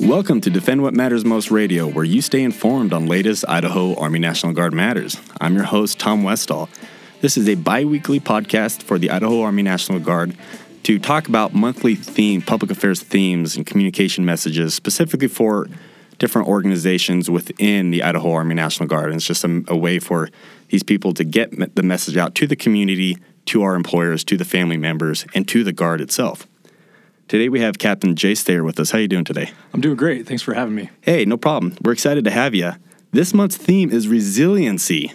Welcome to Defend What Matters Most Radio, where you stay informed on latest Idaho Army National Guard matters. I'm your host, Tom Westall. This is a bi weekly podcast for the Idaho Army National Guard to talk about monthly theme, public affairs themes, and communication messages specifically for different organizations within the Idaho Army National Guard. And it's just a, a way for these people to get the message out to the community, to our employers, to the family members, and to the Guard itself. Today we have Captain Jay Stayer with us. How are you doing today? I'm doing great. Thanks for having me. Hey, no problem. We're excited to have you. This month's theme is resiliency.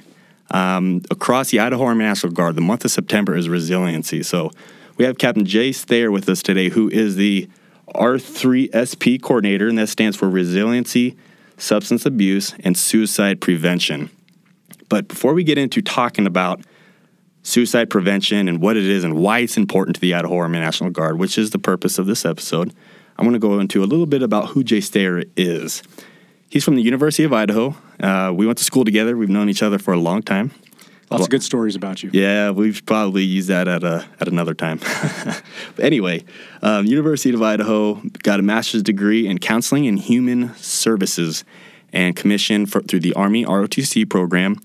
Um, across the Idaho Army National Guard, the month of September is resiliency. So we have Captain Jay Stayer with us today, who is the R3SP coordinator, and that stands for Resiliency, Substance Abuse, and Suicide Prevention. But before we get into talking about suicide prevention and what it is and why it's important to the Idaho Army National Guard, which is the purpose of this episode, I want to go into a little bit about who Jay Stayer is. He's from the University of Idaho. Uh, we went to school together. We've known each other for a long time. Lots of good stories about you. Yeah, we've probably used that at a at another time. but anyway, um, University of Idaho got a master's degree in counseling and human services, and commissioned for, through the Army ROTC program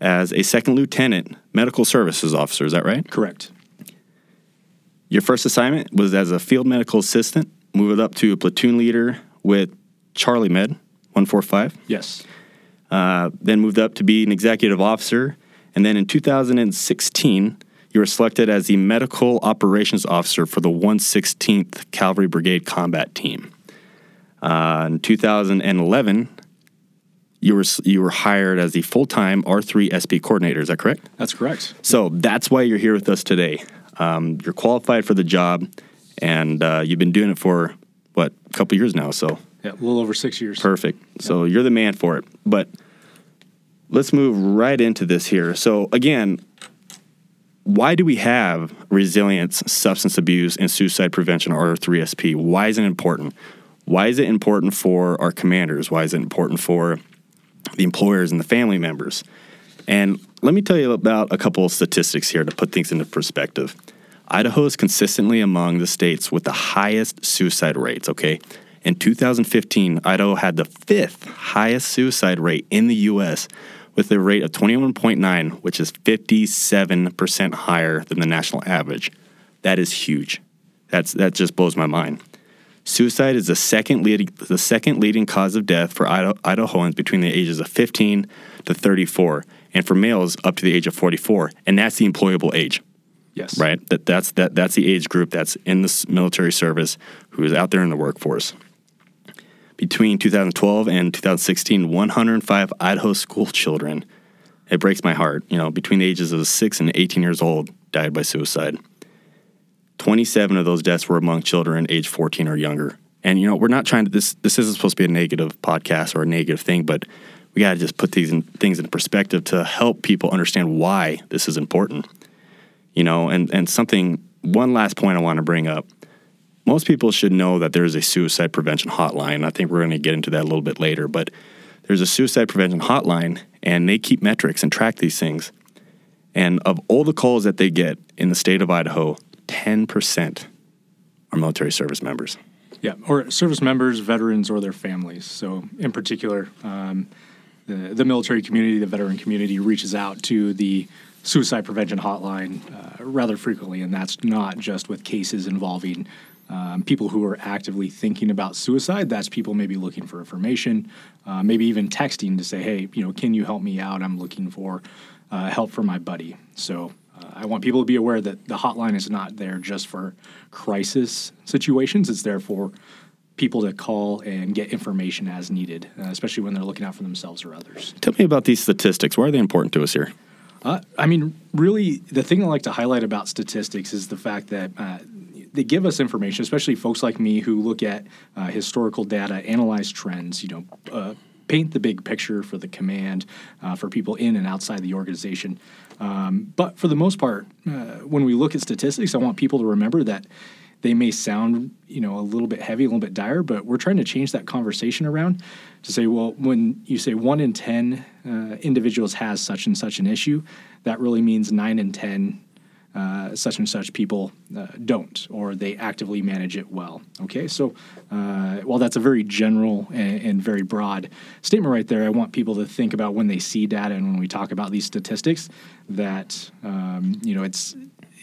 as a second lieutenant medical services officer. Is that right? Correct. Your first assignment was as a field medical assistant, moved up to a platoon leader with Charlie Med 145. Yes. Uh, then moved up to be an executive officer. And then in 2016, you were selected as the medical operations officer for the 116th Cavalry Brigade Combat Team. Uh, in 2011, you were you were hired as the full time R three SP coordinator. Is that correct? That's correct. So that's why you're here with us today. Um, you're qualified for the job, and uh, you've been doing it for what a couple years now. So yeah, a little over six years. Perfect. So you're the man for it. But let's move right into this here. So again, why do we have resilience, substance abuse, and suicide prevention, or R3SP? Why is it important? Why is it important for our commanders? Why is it important for the employers and the family members. And let me tell you about a couple of statistics here to put things into perspective. Idaho is consistently among the states with the highest suicide rates, okay? In 2015, Idaho had the fifth highest suicide rate in the U.S. with a rate of 21.9, which is 57% higher than the national average. That is huge. That's, that just blows my mind. Suicide is the second leading the second leading cause of death for Idahoans between the ages of 15 to 34, and for males up to the age of 44, and that's the employable age. Yes. Right. That that's that that's the age group that's in the military service who is out there in the workforce. Between 2012 and 2016, 105 Idaho school children. It breaks my heart. You know, between the ages of six and 18 years old, died by suicide. 27 of those deaths were among children age 14 or younger. And you know, we're not trying to this this isn't supposed to be a negative podcast or a negative thing, but we got to just put these in, things in perspective to help people understand why this is important. You know, and and something one last point I want to bring up. Most people should know that there is a suicide prevention hotline. I think we're going to get into that a little bit later, but there's a suicide prevention hotline and they keep metrics and track these things. And of all the calls that they get in the state of Idaho, 10% are military service members. Yeah, or service members, veterans, or their families. So, in particular, um, the, the military community, the veteran community reaches out to the suicide prevention hotline uh, rather frequently, and that's not just with cases involving um, people who are actively thinking about suicide. That's people maybe looking for information, uh, maybe even texting to say, "Hey, you know, can you help me out? I'm looking for uh, help for my buddy." So uh, I want people to be aware that the hotline is not there just for crisis situations. It's there for people to call and get information as needed, uh, especially when they're looking out for themselves or others. Tell me about these statistics. Why are they important to us here? Uh, I mean, really, the thing I like to highlight about statistics is the fact that uh, they give us information, especially folks like me who look at uh, historical data, analyze trends, you know, uh, paint the big picture for the command, uh, for people in and outside the organization. Um, but for the most part, uh, when we look at statistics, I want people to remember that they may sound, you know, a little bit heavy, a little bit dire, but we're trying to change that conversation around to say, well, when you say one in 10 uh, individuals has such and such an issue, that really means nine in 10 uh, such and such people uh, don't, or they actively manage it well. Okay, so uh, while that's a very general and, and, very broad statement right there, I want people to think about when they see data and when we talk about these statistics that um, you know it's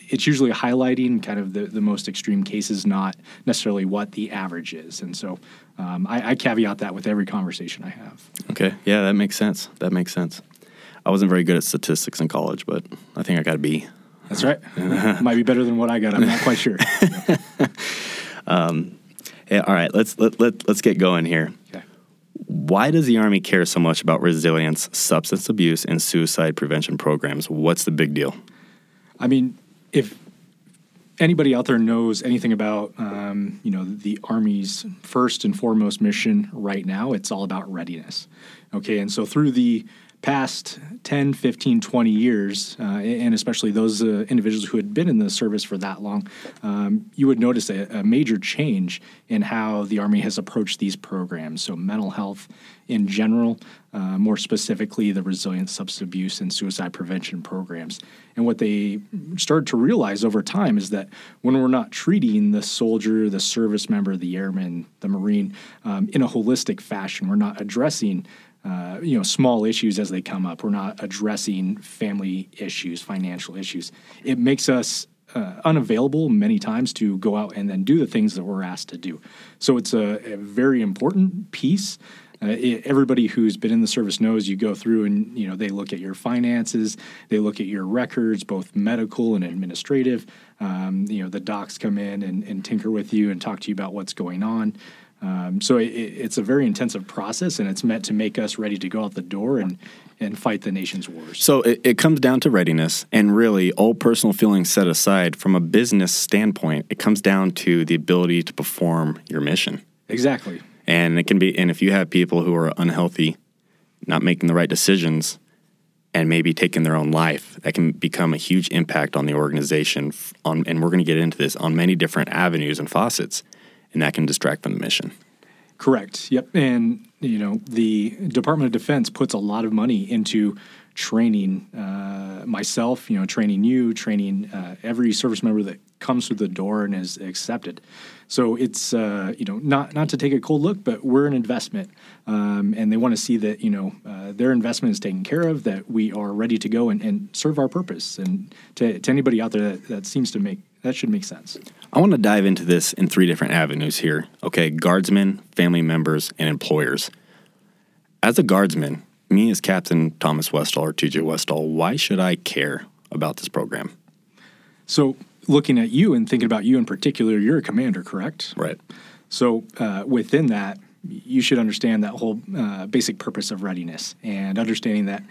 it's usually highlighting kind of the, the most extreme cases, not necessarily what the average is. And so um, I, I caveat that with every conversation I have. Okay, yeah, that makes sense. That makes sense. I wasn't very good at statistics in college, but I think I got a B. That's right. Might be better than what I got. I'm not quite sure. um, yeah, all right, let's let, let let's get going here. Okay. Why does the Army care so much about resilience, substance abuse, and suicide prevention programs? What's the big deal? I mean, if anybody out there knows anything about um, you know the army's first and foremost mission right now it's all about readiness okay and so through the past 10, 15, 20 years, uh, and especially those uh, individuals who had been in the service for that long, um, you would notice a, a, major change in how the Army has approached these programs. So, mental health in general, uh, more specifically, the resilient substance abuse and suicide prevention programs. And what they started to realize over time is that when we're not treating the soldier, the service member, the airman, the Marine um, in a holistic fashion, we're not addressing uh, you know small issues as they come up. We're not addressing family issues, financial issues. It makes us uh, unavailable many times to go out and then do the things that we're asked to do. So it's a, a very important piece. Uh, it, everybody who's been in the service knows you go through and you know they look at your finances, they look at your records, both medical and administrative. Um, you know the docs come in and, and tinker with you and talk to you about what's going on. Um, so it, it's a very intensive process, and it's meant to make us ready to go out the door and and fight the nation's wars. So it, it comes down to readiness, and really, all personal feelings set aside, from a business standpoint, it comes down to the ability to perform your mission. Exactly. And it can be, and if you have people who are unhealthy, not making the right decisions, and maybe taking their own life, that can become a huge impact on the organization. On, and we're going to get into this on many different avenues and faucets and that can distract from the mission. Correct. Yep. And you know, the Department of Defense puts a lot of money into training uh, myself, you know, training you, training uh, every service member that comes through the door and is accepted. So it's uh, you know not not to take a cold look, but we're an investment, um, and they want to see that you know uh, their investment is taken care of, that we are ready to go and, and serve our purpose. And to, to anybody out there that, that seems to make that should make sense. I want to dive into this in three different avenues here. Okay, guardsmen, family members, and employers. As a guardsman, me as Captain Thomas Westall or TJ Westall, why should I care about this program? So, looking at you and thinking about you in particular, you're a commander, correct? Right. So, uh, within that, you should understand that whole uh, basic purpose of readiness and understanding that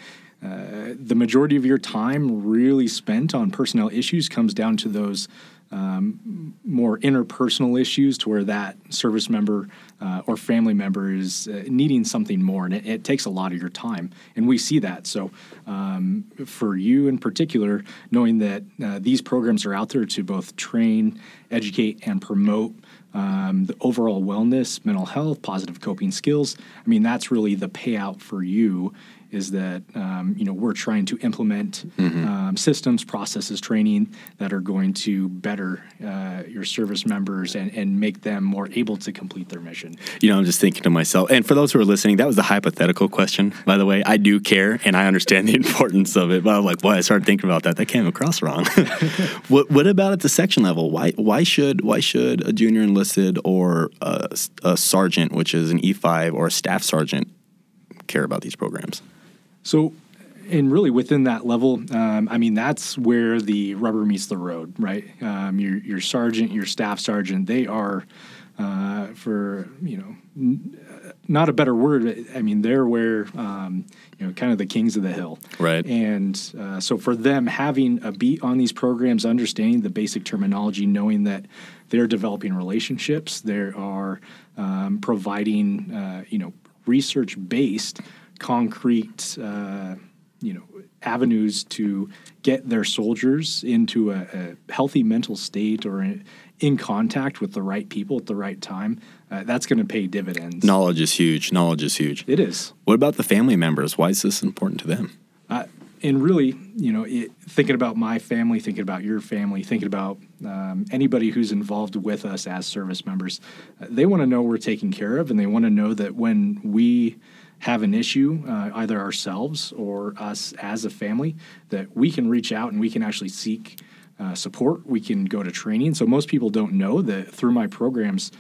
uh, the majority of your time really spent on personnel issues comes down to those um, more interpersonal issues to where that service member uh, or family member is uh, needing something more, and it, it, takes a lot of your time. And we see that. So, um, for you in particular, knowing that uh, these programs are out there to both train, educate, and promote um, the overall wellness, mental health, positive coping skills. I mean, that's really the payout for you is that um, you know we're trying to implement mm-hmm. um, systems, processes, training that are going to better uh, your service members and, and make them more able to complete their mission. You know, I'm just thinking to myself, and for those who are listening, that was a hypothetical question, by the way. I do care and I understand the importance of it, but I'm like, boy, I started thinking about that. That came across wrong. what, what about at the section level? Why why should why should a junior enlisted or a, a sergeant, which is an E5, or a staff sergeant, care about these programs? So, and really within that level, um, I mean, that's where the rubber meets the road, right? Um, your, your sergeant, your staff sergeant, they are, uh, for, you know, n- not a better word. I mean, they're where, um, you know, kind of the kings of the hill. Right. And uh, so for them, having a beat on these programs, understanding the basic terminology, knowing that they're developing relationships, they are um, providing, uh, you know, research based concrete, uh, you know, avenues to get their soldiers into a, a healthy mental state or in, in, contact with the right people at the right time, uh, that's going to pay dividends. Knowledge is huge. Knowledge is huge. It is. What about the family members? Why is this important to them? Uh, and really, you know, it, thinking about my family, thinking about your family, thinking about um, anybody who's involved with us as service members, uh, they want to know we're taken care of, and they want to know that when we have an issue, uh, either ourselves or us as a family, that we can reach out and we can actually seek uh, support. We can go to training. So most people don't know that through my programs,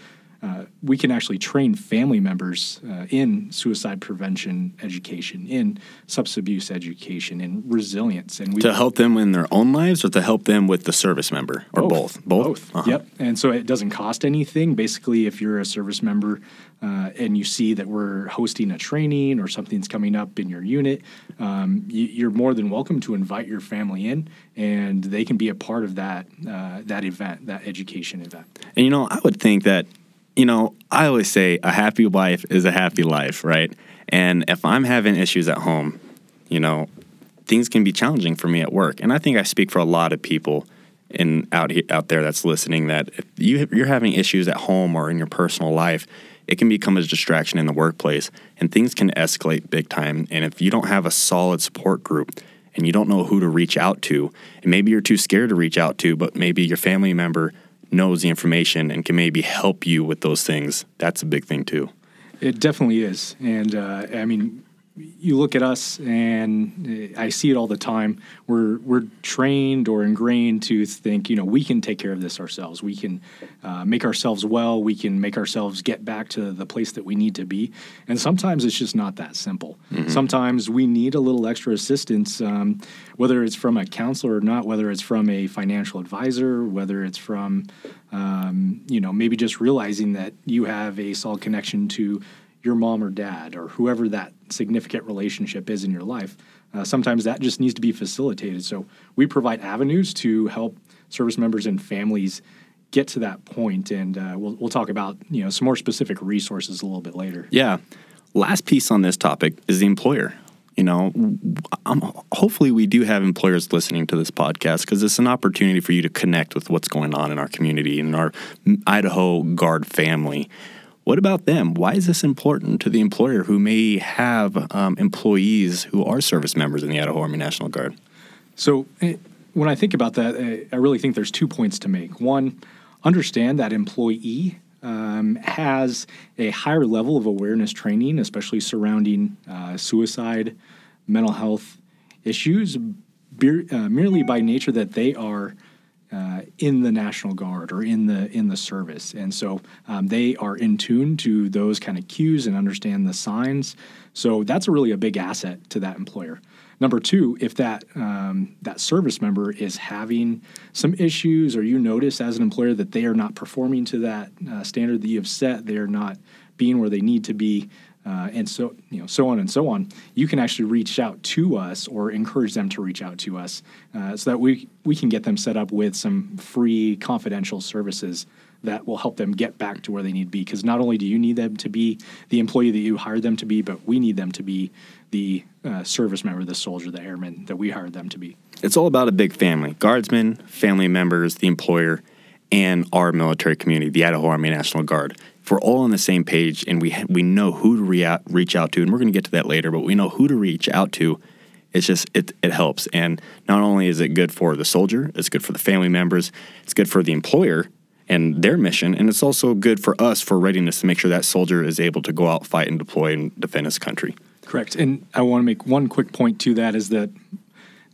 uh, we can actually train family members uh, in suicide prevention education, in substance abuse education, in resilience, and we to help them in their own lives, or to help them with the service member, or both. Both. both. Uh-huh. Yep. And so it doesn't cost anything. Basically, if you're a service member uh, and you see that we're hosting a training or something's coming up in your unit, um, you, are more than welcome to invite your family in, and they can be a part of that uh, that event, that education event. And you know, I would think that you know, I always say a happy wife is a happy life, right? And if I'm having issues at home, you know, things can be challenging for me at work. And I think I speak for a lot of people in out out there that's listening that if you you're having issues at home or in your personal life, it can become a distraction in the workplace and things can escalate big time. And if you don't have a solid support group and you don't know who to reach out to, and maybe you're too scared to reach out to, but maybe your family member knows the information and can maybe help you with those things, that's a big thing too. It definitely is. And uh, I mean, you look at us and I see it all the time. We're we're trained or ingrained to think, you know, we can take care of this ourselves. We can uh, make ourselves well. We can make ourselves get back to the place that we need to be. And sometimes it's just not that simple. Mm-hmm. Sometimes we need a little extra assistance, um, whether it's from a counselor or not, whether it's from a financial advisor, whether it's from, um, you know, maybe just realizing that you have a solid connection to your mom or dad or whoever that significant relationship is in your life. Uh, sometimes that just needs to be facilitated. So we provide avenues to help service members and families get to that point, and uh, we'll we'll talk about you know some more specific resources a little bit later. Yeah. Last piece on this topic is the employer. You know, I'm, hopefully we do have employers listening to this podcast because it's an opportunity for you to connect with what's going on in our community and our Idaho Guard family. What about them? Why is this important to the employer who may have um, employees who are service members in the Idaho Army National Guard? So, eh, when I think about that, eh, I really think there's two points to make. One, understand that employee um, has a higher level of awareness training, especially surrounding uh, suicide, mental health issues, be- uh, merely by nature that they are uh, in the National Guard or in the in the service, and so um, they are in tune to those kind of cues and understand the signs. So that's really a big asset to that employer. Number two, if that um, that service member is having some issues, or you notice as an employer that they are not performing to that uh, standard that you have set, they are not being where they need to be, uh, and so you know so on and so on you can actually reach out to us or encourage them to reach out to us uh, so that we we can get them set up with some free confidential services that will help them get back to where they need to be. Because not only do you need them to be the employee that you hired them to be but we need them to be the uh, service member the soldier the airman that we hired them to be. It's all about a big family guardsmen family members the employer and our military community the idaho army national guard if we're all on the same page and we we know who to re- reach out to, and we're going to get to that later, but we know who to reach out to. It's just it it helps, and not only is it good for the soldier, it's good for the family members, it's good for the employer and their mission, and it's also good for us for readiness to make sure that soldier is able to go out, fight, and deploy and defend his country. Correct, and I want to make one quick point to that is that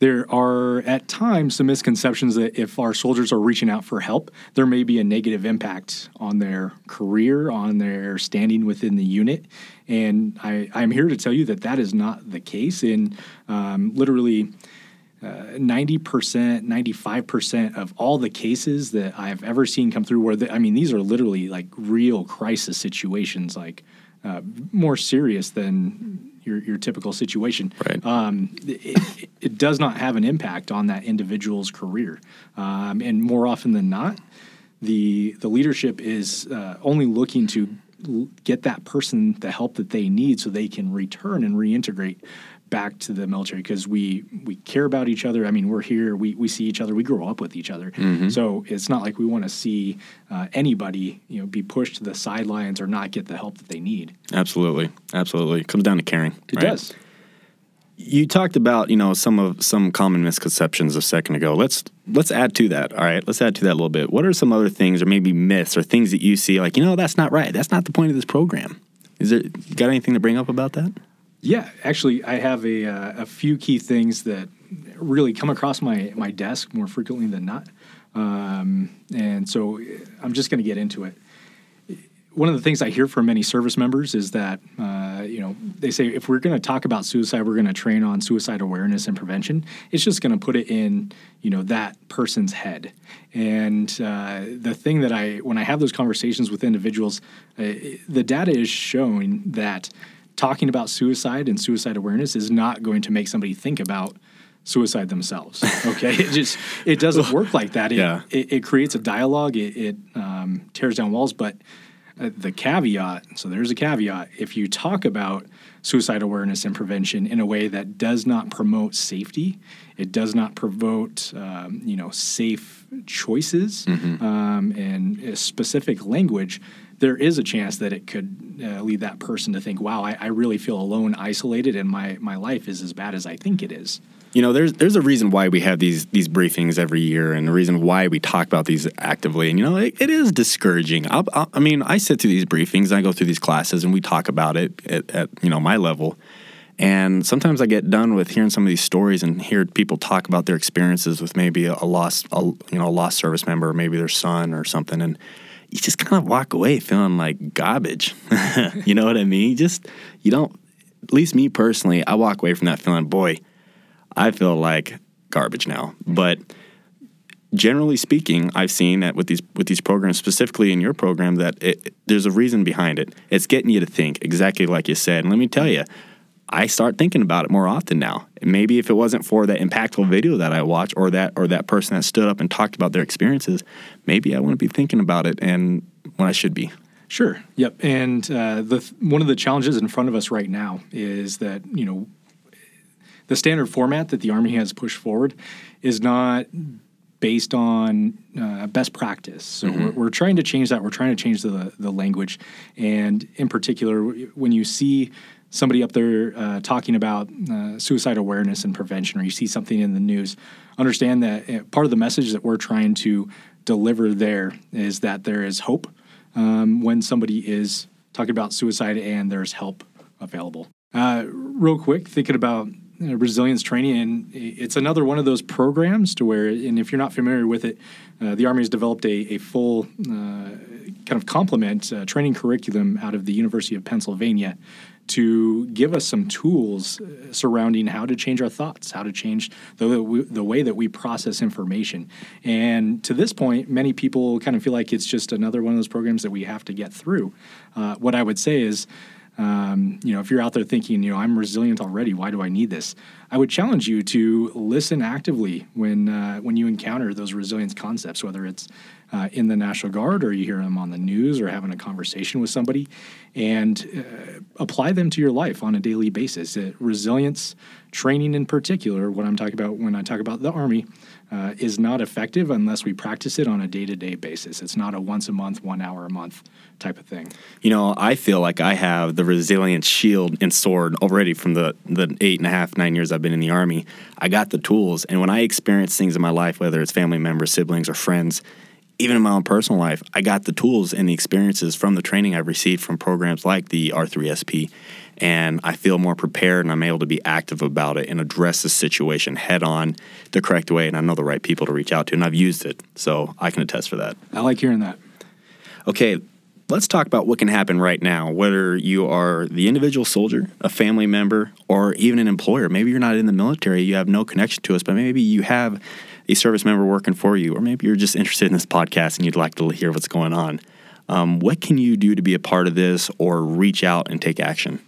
there are at times some misconceptions that if our soldiers are reaching out for help, there may be a negative impact on their career, on their standing within the unit. And I, am here to tell you that that is not the case. In um, literally uh, 90%, 95% of all the cases that I've ever seen come through, where the, I mean, these are literally like real crisis situations, like uh, more serious than your, your typical situation. Right. Um, it, it, does not have an impact on that individual's career, um, and more often than not, the the leadership is uh, only looking to get that person the help that they need so they can return and reintegrate back to the military because we we care about each other. I mean, we're here, we, we see each other, we grow up with each other. Mm-hmm. So it's not like we want to see uh, anybody you know be pushed to the sidelines or not get the help that they need. Absolutely, absolutely. It comes down to caring. It right? does. you talked about you know some of some common misconceptions a second ago. Let's let's add to that. All right, let's add to that a little bit. What are some other things, or maybe myths, or things that you see like you know that's not right. That's not the point of this program. Is there got anything to bring up about that? Yeah, actually, I have a uh, a few key things that really come across my my desk more frequently than not, um, and so I'm just going to get into it one of the things I hear from many service members is that uh, you know they say if we're going to talk about suicide, we're going to train on suicide awareness and prevention. It's just going to put it in you know that person's head. And uh, the thing that I when I have those conversations with individuals, uh, the data is showing that talking about suicide and suicide awareness is not going to make somebody think about suicide themselves. Okay, it just it doesn't work like that. It, yeah. it, it creates a dialogue. It, it um, tears down walls, but uh, the caveat so there's a caveat if you talk about suicide awareness and prevention in a way that does not promote safety it does not promote um, you know safe choices mm-hmm. um, and specific language there is a chance that it could uh, lead that person to think wow I, I really feel alone isolated and my, my life is as bad as i think it is you know, there's there's a reason why we have these these briefings every year, and the reason why we talk about these actively. And you know, it, it is discouraging. I'll, I'll, i mean, I sit through these briefings, I go through these classes, and we talk about it at, at you know my level. And sometimes I get done with hearing some of these stories and hear people talk about their experiences with maybe a, a lost, a, you know, a lost service member, or maybe their son or something, and you just kind of walk away feeling like garbage. you know what I mean? Just you don't. At least me personally, I walk away from that feeling, boy I feel like garbage now. But generally speaking, I've seen that with these with these programs, specifically in your program, that it, there's a reason behind it. It's getting you to think exactly like you said. And let me tell you, I start thinking about it more often now. Maybe if it wasn't for that impactful video that I watched, or that or that person that stood up and talked about their experiences, maybe I wouldn't be thinking about it and when I should be. Sure. Yep. And uh, the one of the challenges in front of us right now is that you know the standard format that the Army has pushed forward is not based on uh, best practice. So mm-hmm. we're, we're, trying to change that. We're trying to change the the language, and in particular, when you see somebody up there uh, talking about uh, suicide awareness and prevention, or you see something in the news, understand that uh, part of the message that we're trying to deliver there is that there is hope um, when somebody is talking about suicide and there's help available. Uh, real quick, thinking about resilience training, and it's another one of those programs to where, and if you're not familiar with it, uh, the Army has developed a, a full uh, kind of complement uh, training curriculum out of the University of Pennsylvania to give us some tools uh, surrounding how to change our thoughts, how to change the, the way that we process information. And to this point, many people kind of feel like it's just another one of those programs that we have to get through. Uh, what I would say is, um, you know, if you're out there thinking, you know, I'm resilient already, why do I need this? I would challenge you to listen actively when uh, when you encounter those resilience concepts, whether it's uh, in the National Guard or you hear them on the news or having a conversation with somebody, and uh, apply them to your life on a daily basis. Uh, resilience training, in particular, what I'm talking about when I talk about the Army, uh, is not effective unless we practice it on a day to day basis. It's not a once a month, one hour a month type of thing. You know, I feel like I have the resilience shield and sword already from the, the eight and a half, nine years I've been in the Army. I got the tools. And when I experience things in my life, whether it's family members, siblings, or friends, even in my own personal life, I got the tools and the experiences from the training I've received from programs like the R3SP and I feel more prepared and I'm able to be active about it and address the situation head on the correct way. And I know the right people to reach out to, and I've used it. So I can attest for that. I like hearing that. Okay, let's talk about what can happen right now, whether you are the individual soldier, a family member, or even an employer. Maybe you're not in the military, you have no connection to us, but maybe you have a service member working for you, or maybe you're just interested in this podcast and you'd like to hear what's going on. Um, what can you do to be a part of this or reach out and take action?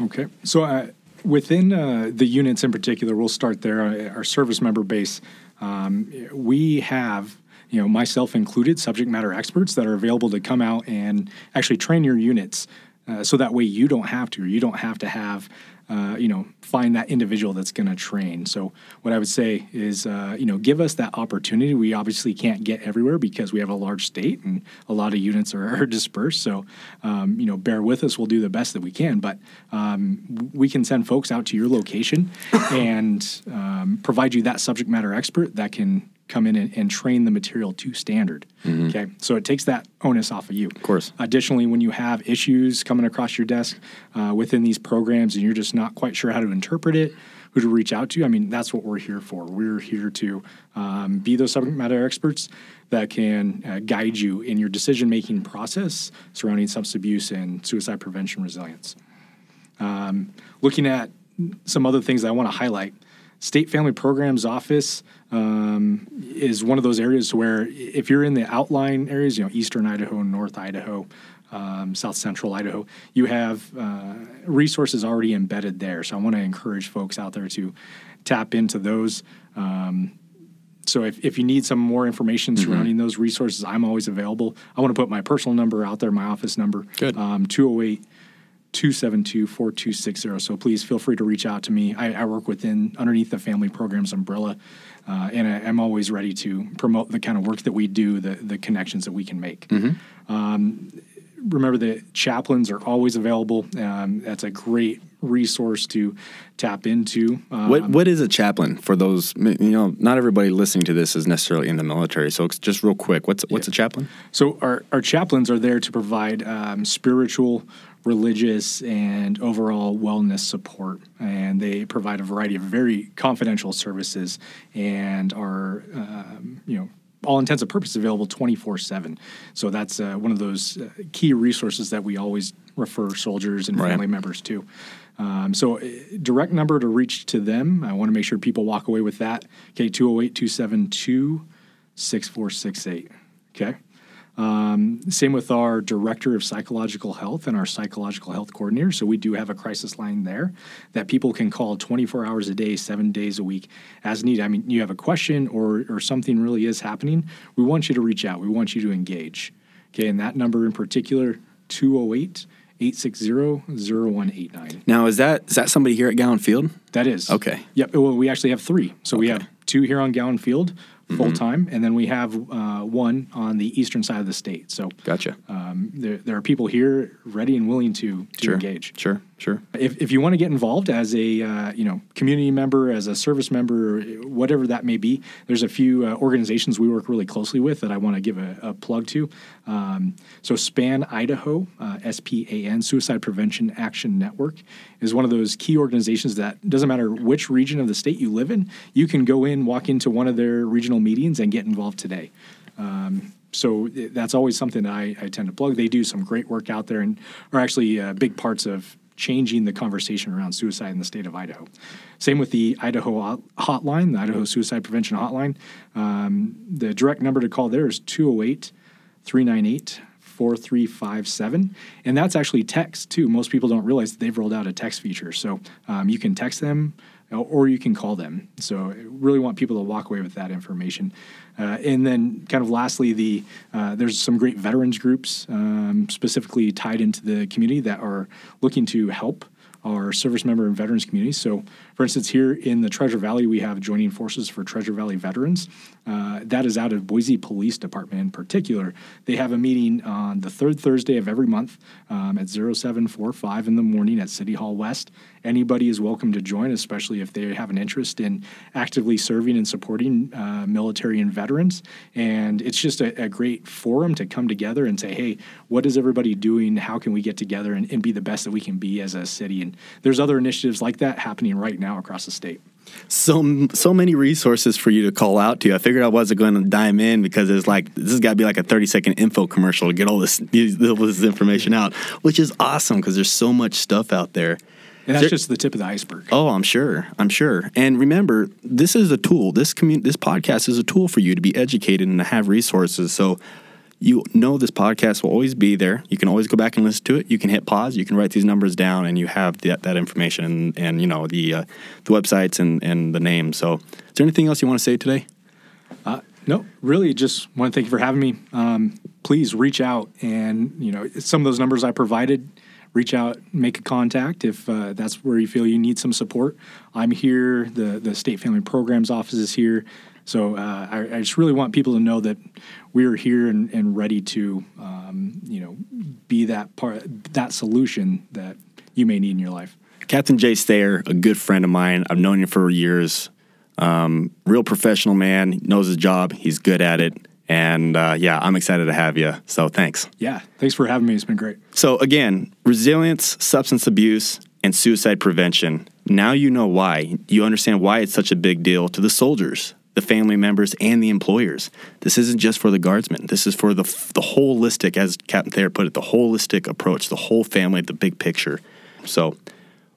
Okay. So uh, within uh, the units in particular, we'll start there. Uh, our service member base, um, we have you know myself included subject matter experts that are available to come out and actually train your units uh, so that way you don't have to you don't have to have uh, you know, find that individual that's going to train. So what I would say is, uh, you know, give us that opportunity. We obviously can't get everywhere because we have a large state and a lot of units are, are dispersed. So, um, you know, bear with us. We'll do the best that we can, but um, we can send folks out to your location and um, provide you that subject matter expert that can come in and, and train the material to standard. Okay, so it takes that onus off of you. Of course. Additionally, when you have issues coming across your desk uh, within these programs and you're just not quite sure how to interpret it, who to reach out to, I mean, that's what we're here for. We're here to um, be those subject matter experts that can uh, guide you in your decision making process surrounding substance abuse and suicide prevention resilience. Um, looking at some other things I want to highlight. State Family Programs Office um, is one of those areas where if you're in the outlying areas, you know, eastern Idaho, North Idaho, um, South Central Idaho, you have uh, resources already embedded there. So I want to encourage folks out there to tap into those. Um, so if, if you need some more information surrounding those resources, I'm always available. I want to put my personal number out there, my office number. Good. Um, 208 272 4260. So please feel free to reach out to me. I, I work within underneath the family programs umbrella, uh, and I, I'm always ready to promote the kind of work that we do, the, the connections that we can make. Um, remember that chaplains are always available. Um, that's a great resource to tap into. Um, What what is a chaplain for those? You know, not everybody listening to this is necessarily in the military. So it's just real quick, what's what's a chaplain? So our, our chaplains are there to provide um, spiritual, religious, and overall wellness support, and they provide a variety of very confidential services and are um, you know all intents and purposes available 24 7 so that's uh, one of those uh, key resources that we always refer soldiers and Right. family members to. Um, so uh, direct number to reach to them i want to make sure people walk away with that. Okay 208 272 6468 okay um, same with our director of psychological health and our psychological health coordinator. So we do have a crisis line there that people can call 24 hours a day, seven days a week as needed. I mean, you have a question or, or something really is happening. We want you to reach out. We want you to engage. Okay. And that number in particular, 208 860 0189. Now is that is that somebody here at Gowen Field? That is. Okay. Yep. Well, we actually have three. So we have two here on Gowen Field full time, and then we have uh, one on the eastern side of the state. So Gotcha. um, there, there are people here ready and willing to, to sure. engage. Sure. Sure. If, if you want to get involved as a uh, you know community member, as a service member, whatever that may be, there's a few uh, organizations we work really closely with that I want to give a, a plug to. Um, so SPAN Idaho, uh, S-P-A-N, Suicide Prevention Action Network, is one of those key organizations that doesn't matter which region of the state you live in, you can go in, walk into one of their regional meetings, and get involved today. Um, so that's always something I, I tend to plug. They do some great work out there and are actually uh, big parts of changing the conversation around suicide in the state of Idaho. Same with the Idaho hotline, the Idaho Suicide Prevention Hotline. Um, the direct number to call there is 208 398 4357. And that's actually text too. Most people don't realize that they've rolled out a text feature. So um, you can text them or you can call them. So really want people to walk away with that information. Uh, and then, kind of lastly, the uh, there's some great veterans groups um, specifically tied into the community that are looking to help our service member and veterans community. So, for instance, here in the Treasure Valley, we have Joining Forces for Treasure Valley Veterans. Uh, that is out of Boise Police Department in particular. They have a meeting on the third Thursday of every month um, at 0745 in the morning at City Hall West. Anybody is welcome to join, especially if they have an interest in actively serving and supporting uh, military and veterans. And it's just a, a great forum to come together and say, hey, what is everybody doing? How can we get together and, and be the best that we can be as a city? And there's other initiatives like that happening right now across the state. So so many resources for you to call out to. I figured I wasn't going to dime in because it's like this has got to be like a thirty second info commercial to get all this all this information out, which is awesome because there's so much stuff out there. And that's There- just the tip of the iceberg. Oh, I'm sure. I'm sure. And remember, this is a tool. This commun- this podcast is a tool for you to be educated and to have resources. So you know this podcast will always be there. You can always go back and listen to it. You can hit pause. You can write these numbers down, and you have that, that information and, and you know the uh, the websites and, and the name. So, is there anything else you want to say today? Uh, no, really, just want to thank you for having me. Um, please reach out and you know some of those numbers I provided. reach out, make a contact if uh, that's where you feel you need some support. I'm here. The the state family programs office is here. So uh, I, I, just really want people to know that we are here and, and ready to, um, you know, be that part, that solution that you may need in your life. Captain Jay Stayer, a good friend of mine. I've known him for years. Um, real professional man, he knows his job. He's good at it. And uh, yeah, I'm excited to have you. So thanks. Yeah, thanks for having me. It's been great. So, again, resilience, substance abuse, and suicide prevention. Now you know why. You understand why it's such a big deal to the soldiers, the family members, and the employers. This isn't just for the guardsmen. This is for the, the holistic, as Captain Thayer put it, the holistic approach, the whole family, the big picture. So,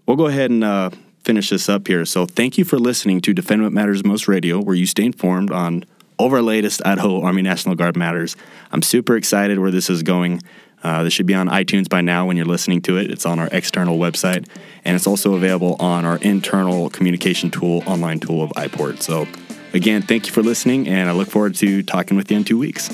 we'll go ahead and uh, finish this up here. So, thank you for listening to Defend What Matters Most Radio, where you stay informed on over our latest Idaho Army National Guard matters. I'm super excited where this is going. Uh, this should be on iTunes by now when you're listening to it. It's on our external website, and it's also available on our internal communication tool, online tool of iPort. So, again, thank you for listening, and I look forward to talking with you in two weeks.